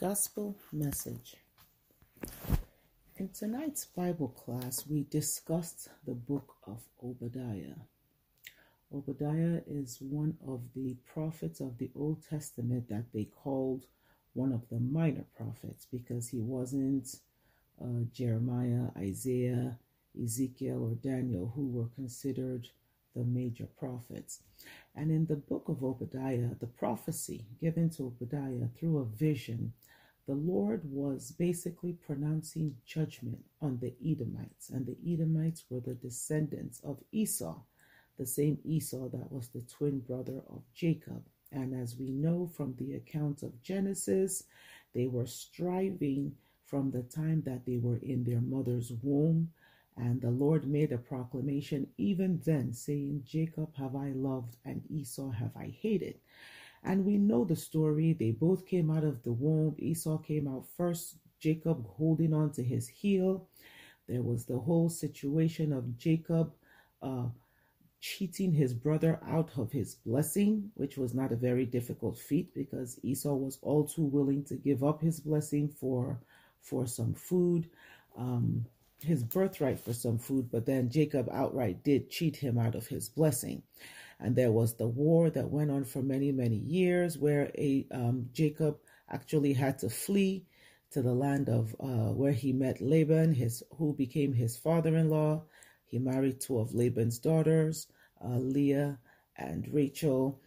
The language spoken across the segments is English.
Gospel Message. In tonight's Bible class, we discussed the book of Obadiah. Obadiah is one of the prophets of the Old Testament that they called one of the minor prophets because he wasn't uh, Jeremiah, Isaiah, Ezekiel, or Daniel, who were considered the major prophets. And in the book of Obadiah, the prophecy given to Obadiah through a vision the Lord was basically pronouncing judgment on the Edomites, and the Edomites were the descendants of Esau, the same Esau that was the twin brother of Jacob. And as we know from the account of Genesis, they were striving from the time that they were in their mother's womb. And the Lord made a proclamation even then, saying, Jacob have I loved, and Esau have I hated. And we know the story. They both came out of the womb. Esau came out first, Jacob holding on to his heel. There was the whole situation of Jacob uh, cheating his brother out of his blessing, which was not a very difficult feat because Esau was all too willing to give up his blessing for for some food, um, his birthright for some food. But then Jacob outright did cheat him out of his blessing. And there was the war that went on for many, many years where a um, Jacob actually had to flee to the land of uh, where he met Laban, his who became his father-in-law. He married two of Laban's daughters, uh, Leah and Rachel,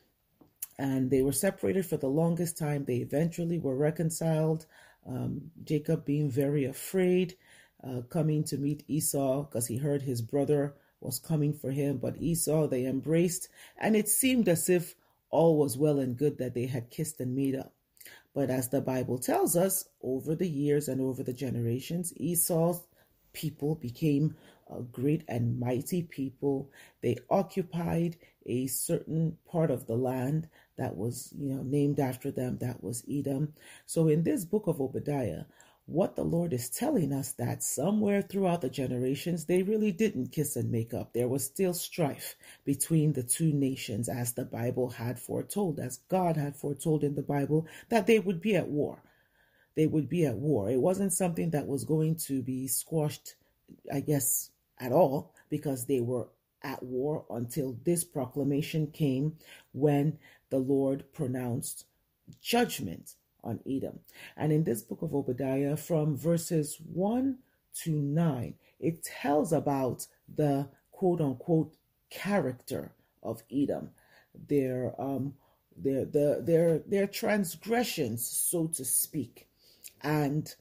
and they were separated for the longest time. They eventually were reconciled. Um, Jacob being very afraid, uh, coming to meet Esau because he heard his brother was coming for him, but Esau they embraced, and it seemed as if all was well and good that they had kissed and made up. But as the Bible tells us, over the years and over the generations, Esau's people became a great and mighty people. They occupied a certain part of the land that was, you know, named after them, that was Edom. So in this book of Obadiah, what the Lord is telling us that somewhere throughout the generations, they really didn't kiss and make up. There was still strife between the two nations, as the Bible had foretold, as God had foretold in the Bible, that they would be at war. They would be at war. It wasn't something that was going to be squashed, I guess, at all, because they were at war until this proclamation came when the Lord pronounced judgment on Edom. And in this book of Obadiah, from verses 1 to 9, it tells about the quote unquote character of Edom, their um their the their their transgressions, so to speak. And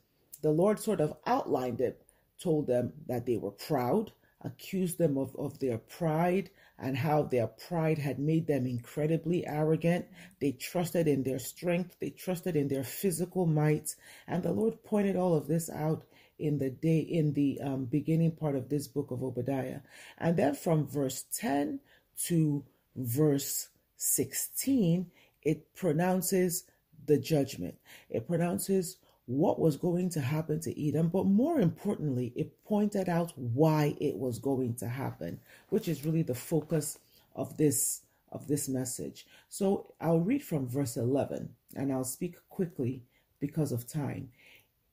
the Lord sort of outlined it, told them that they were proud, accused them of, of their pride and how their pride had made them incredibly arrogant. They trusted in their strength, they trusted in their physical might. And the Lord pointed all of this out in the day in the um, beginning part of this book of Obadiah. And then from verse 10 to verse 16, it pronounces the judgment. It pronounces what was going to happen to Edom, but more importantly, it pointed out why it was going to happen, which is really the focus of this of this message. So I'll read from verse 11 and I'll speak quickly because of time.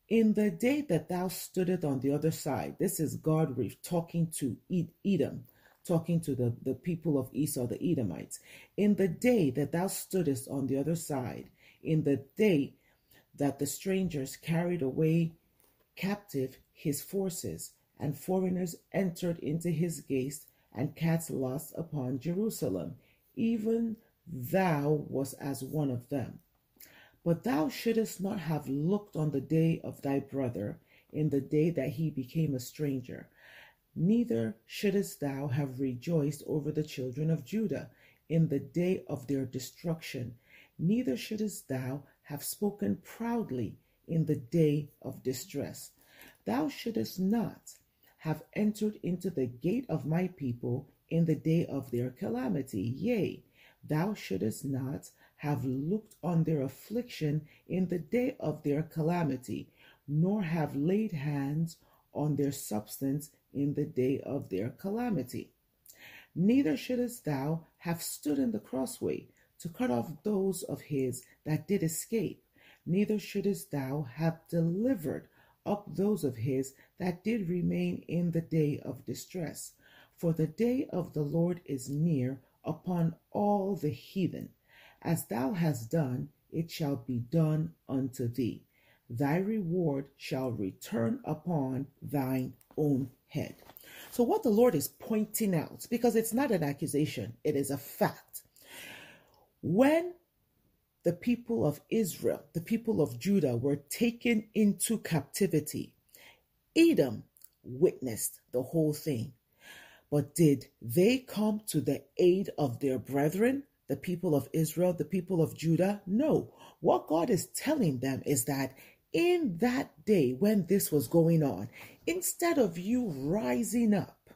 In the day that thou stoodest on the other side, this is God talking to Edom, talking to the, the people of Esau, the Edomites. In the day that thou stoodest on the other side, in the day that the strangers carried away captive his forces, and foreigners entered into his gates, and cast lots upon Jerusalem. Even thou was as one of them. But thou shouldest not have looked on the day of thy brother, in the day that he became a stranger. Neither shouldest thou have rejoiced over the children of Judah in the day of their destruction. Neither shouldest thou have spoken proudly in the day of distress. Thou shouldest not have entered into the gate of my people in the day of their calamity. Yea, thou shouldest not have looked on their affliction in the day of their calamity, nor have laid hands on their substance in the day of their calamity. Neither shouldest thou have stood in the crossway to cut off those of his that did escape, neither shouldest thou have delivered up those of his that did remain in the day of distress. For the day of the Lord is near upon all the heathen. As thou hast done, it shall be done unto thee. Thy reward shall return upon thine own head. So, what the Lord is pointing out, because it's not an accusation, it is a fact. When the people of Israel, the people of Judah, were taken into captivity, Edom witnessed the whole thing. But did they come to the aid of their brethren, the people of Israel, the people of Judah? No. What God is telling them is that in that day when this was going on, instead of you rising up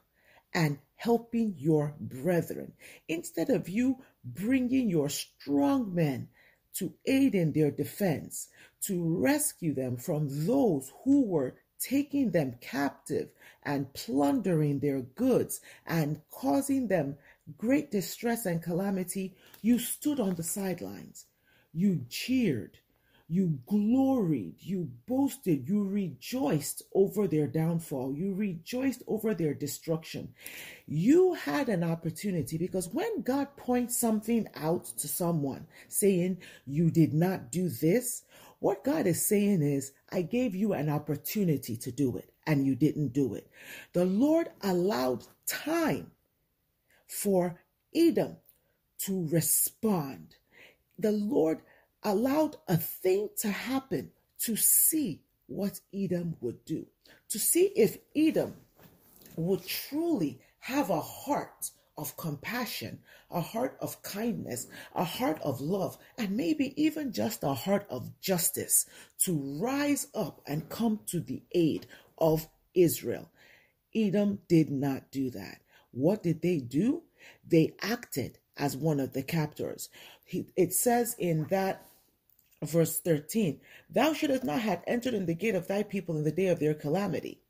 and helping your brethren, instead of you bringing your strong men to aid in their defense, to rescue them from those who were taking them captive and plundering their goods and causing them great distress and calamity, you stood on the sidelines. You cheered. You gloried, you boasted, you rejoiced over their downfall, you rejoiced over their destruction. You had an opportunity because when God points something out to someone saying, You did not do this, what God is saying is, I gave you an opportunity to do it and you didn't do it. The Lord allowed time for Edom to respond. The Lord allowed a thing to happen to see what Edom would do, to see if Edom would truly have a heart of compassion, a heart of kindness, a heart of love, and maybe even just a heart of justice to rise up and come to the aid of Israel. Edom did not do that. What did they do? They acted as one of the captors. It says in that verse 13 Thou shouldest not have entered in the gate of thy people in the day of their calamity.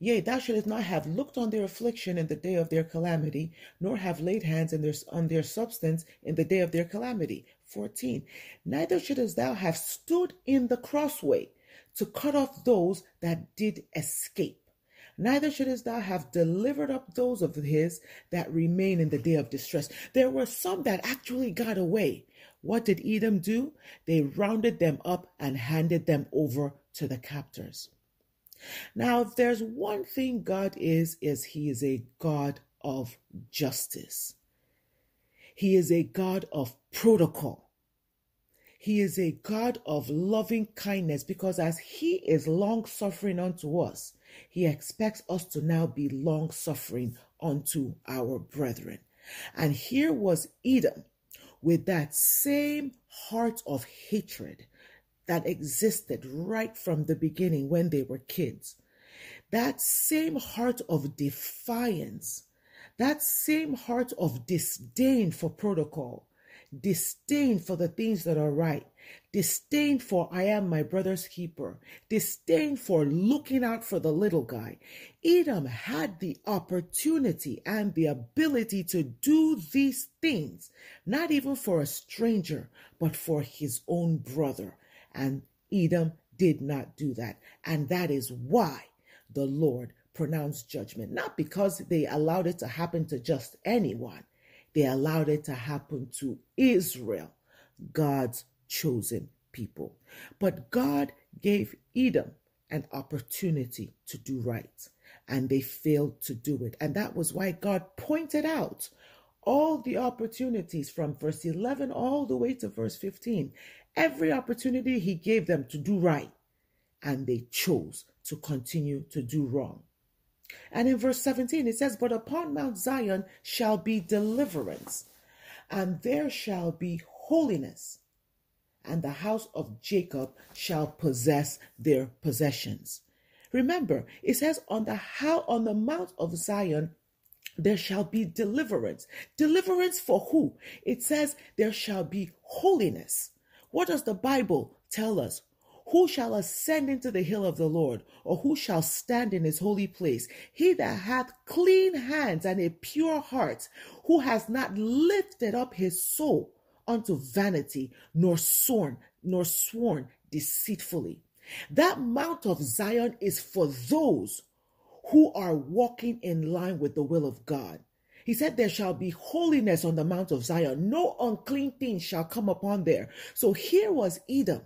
Yea, thou shouldest not have looked on their affliction in the day of their calamity, nor have laid hands their, on their substance in the day of their calamity. 14. Neither shouldest thou have stood in the crossway to cut off those that did escape. Neither shouldest thou have delivered up those of his that remain in the day of distress. There were some that actually got away. What did Edom do? They rounded them up and handed them over to the captors. Now, if there's one thing God is, is He is a God of justice. He is a God of protocol. He is a God of loving kindness because as He is long suffering unto us, He expects us to now be long suffering unto our brethren. And here was Edom with that same heart of hatred that existed right from the beginning when they were kids. That same heart of defiance, that same heart of disdain for protocol, disdain for the things that are right, disdain for I am my brother's keeper, disdain for looking out for the little guy. Edom had the opportunity and the ability to do these things, not even for a stranger, but for his own brother. And Edom did not do that. And that is why the Lord pronounced judgment, not because they allowed it to happen to just anyone, they allowed it to happen to Israel, God's chosen people. But God gave Edom an opportunity to do right, and they failed to do it. And that was why God pointed out all the opportunities from verse 11 all the way to verse 15. Every opportunity He gave them to do right, and they chose to continue to do wrong. And in verse 17, it says, But upon Mount Zion shall be deliverance, and there shall be holiness, and the house of Jacob shall possess their possessions. Remember, it says, On the how on the Mount of Zion there shall be deliverance. Deliverance for who? It says, There shall be holiness. What does the Bible tell us? Who shall ascend into the hill of the Lord, or who shall stand in his holy place? He that hath clean hands and a pure heart, who has not lifted up his soul unto vanity, nor sworn nor sworn deceitfully. That Mount of Zion is for those who are walking in line with the will of God. He said, There shall be holiness on the Mount of Zion. No unclean thing shall come upon there. So here was Edom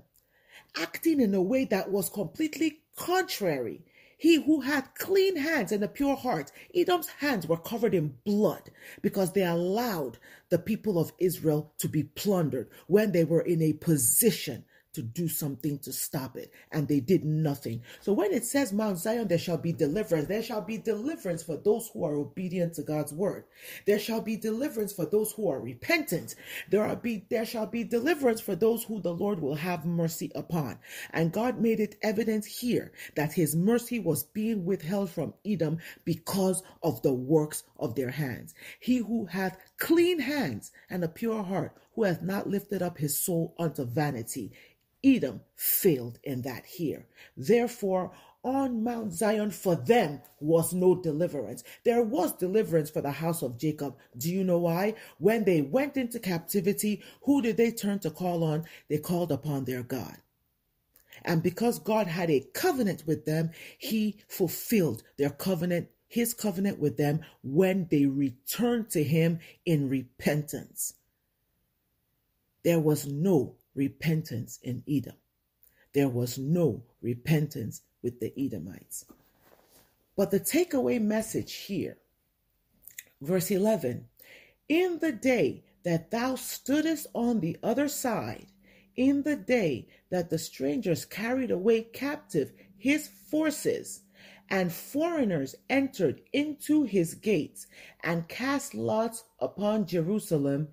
acting in a way that was completely contrary. He who had clean hands and a pure heart, Edom's hands were covered in blood because they allowed the people of Israel to be plundered when they were in a position to do something to stop it, and they did nothing. So when it says Mount Zion, there shall be deliverance, there shall be deliverance for those who are obedient to God's word. There shall be deliverance for those who are repentant. There are be there shall be deliverance for those who the Lord will have mercy upon. And God made it evident here that his mercy was being withheld from Edom because of the works of their hands. He who hath clean hands and a pure heart, who hath not lifted up his soul unto vanity Edom failed in that here. Therefore, on Mount Zion for them was no deliverance. There was deliverance for the house of Jacob. Do you know why? When they went into captivity, who did they turn to call on? They called upon their God. And because God had a covenant with them, he fulfilled their covenant, his covenant with them when they returned to him in repentance. There was no repentance in Edom. There was no repentance with the Edomites. But the takeaway message here, verse 11 In the day that thou stoodest on the other side, in the day that the strangers carried away captive his forces, and foreigners entered into his gates and cast lots upon Jerusalem,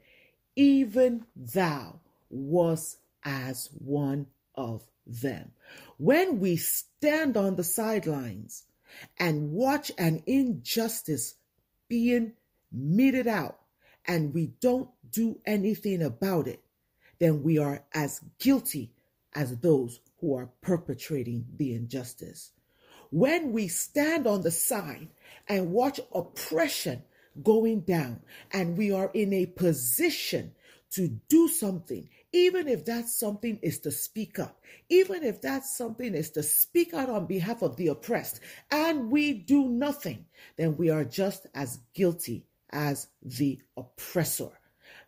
even thou was as one of them. When we stand on the sidelines and watch an injustice being meted out and we don't do anything about it, then we are as guilty as those who are perpetrating the injustice. When we stand on the side and watch oppression going down and we are in a position to do something, even if that something is to speak up, even if that something is to speak out on behalf of the oppressed, and we do nothing, then we are just as guilty as the oppressor.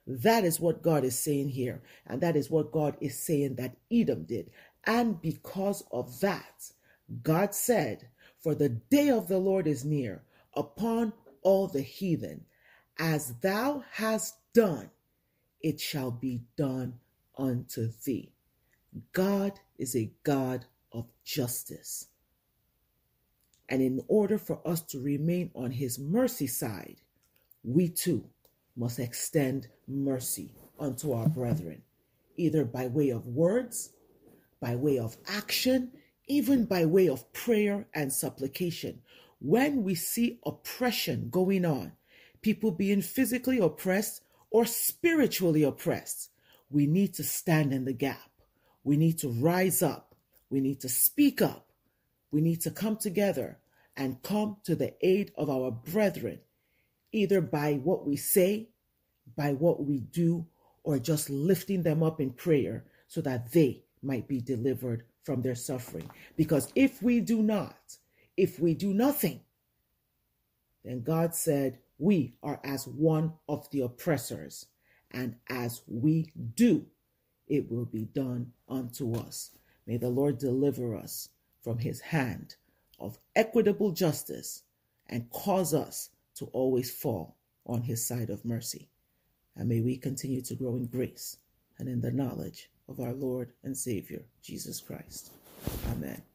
That is what God is saying here, and that is what God is saying that Edom did. And because of that, God said, For the day of the Lord is near upon all the heathen, as thou hast done it shall be done unto thee. God is a God of justice. And in order for us to remain on his mercy side, we too must extend mercy unto our brethren, either by way of words, by way of action, even by way of prayer and supplication. When we see oppression going on, people being physically oppressed or spiritually oppressed, we need to stand in the gap. We need to rise up. We need to speak up. We need to come together and come to the aid of our brethren, either by what we say, by what we do, or just lifting them up in prayer so that they might be delivered from their suffering. Because if we do not, if we do nothing, then God said, we are as one of the oppressors, and as we do, it will be done unto us. May the Lord deliver us from his hand of equitable justice and cause us to always fall on his side of mercy. And may we continue to grow in grace and in the knowledge of our Lord and Savior, Jesus Christ. Amen.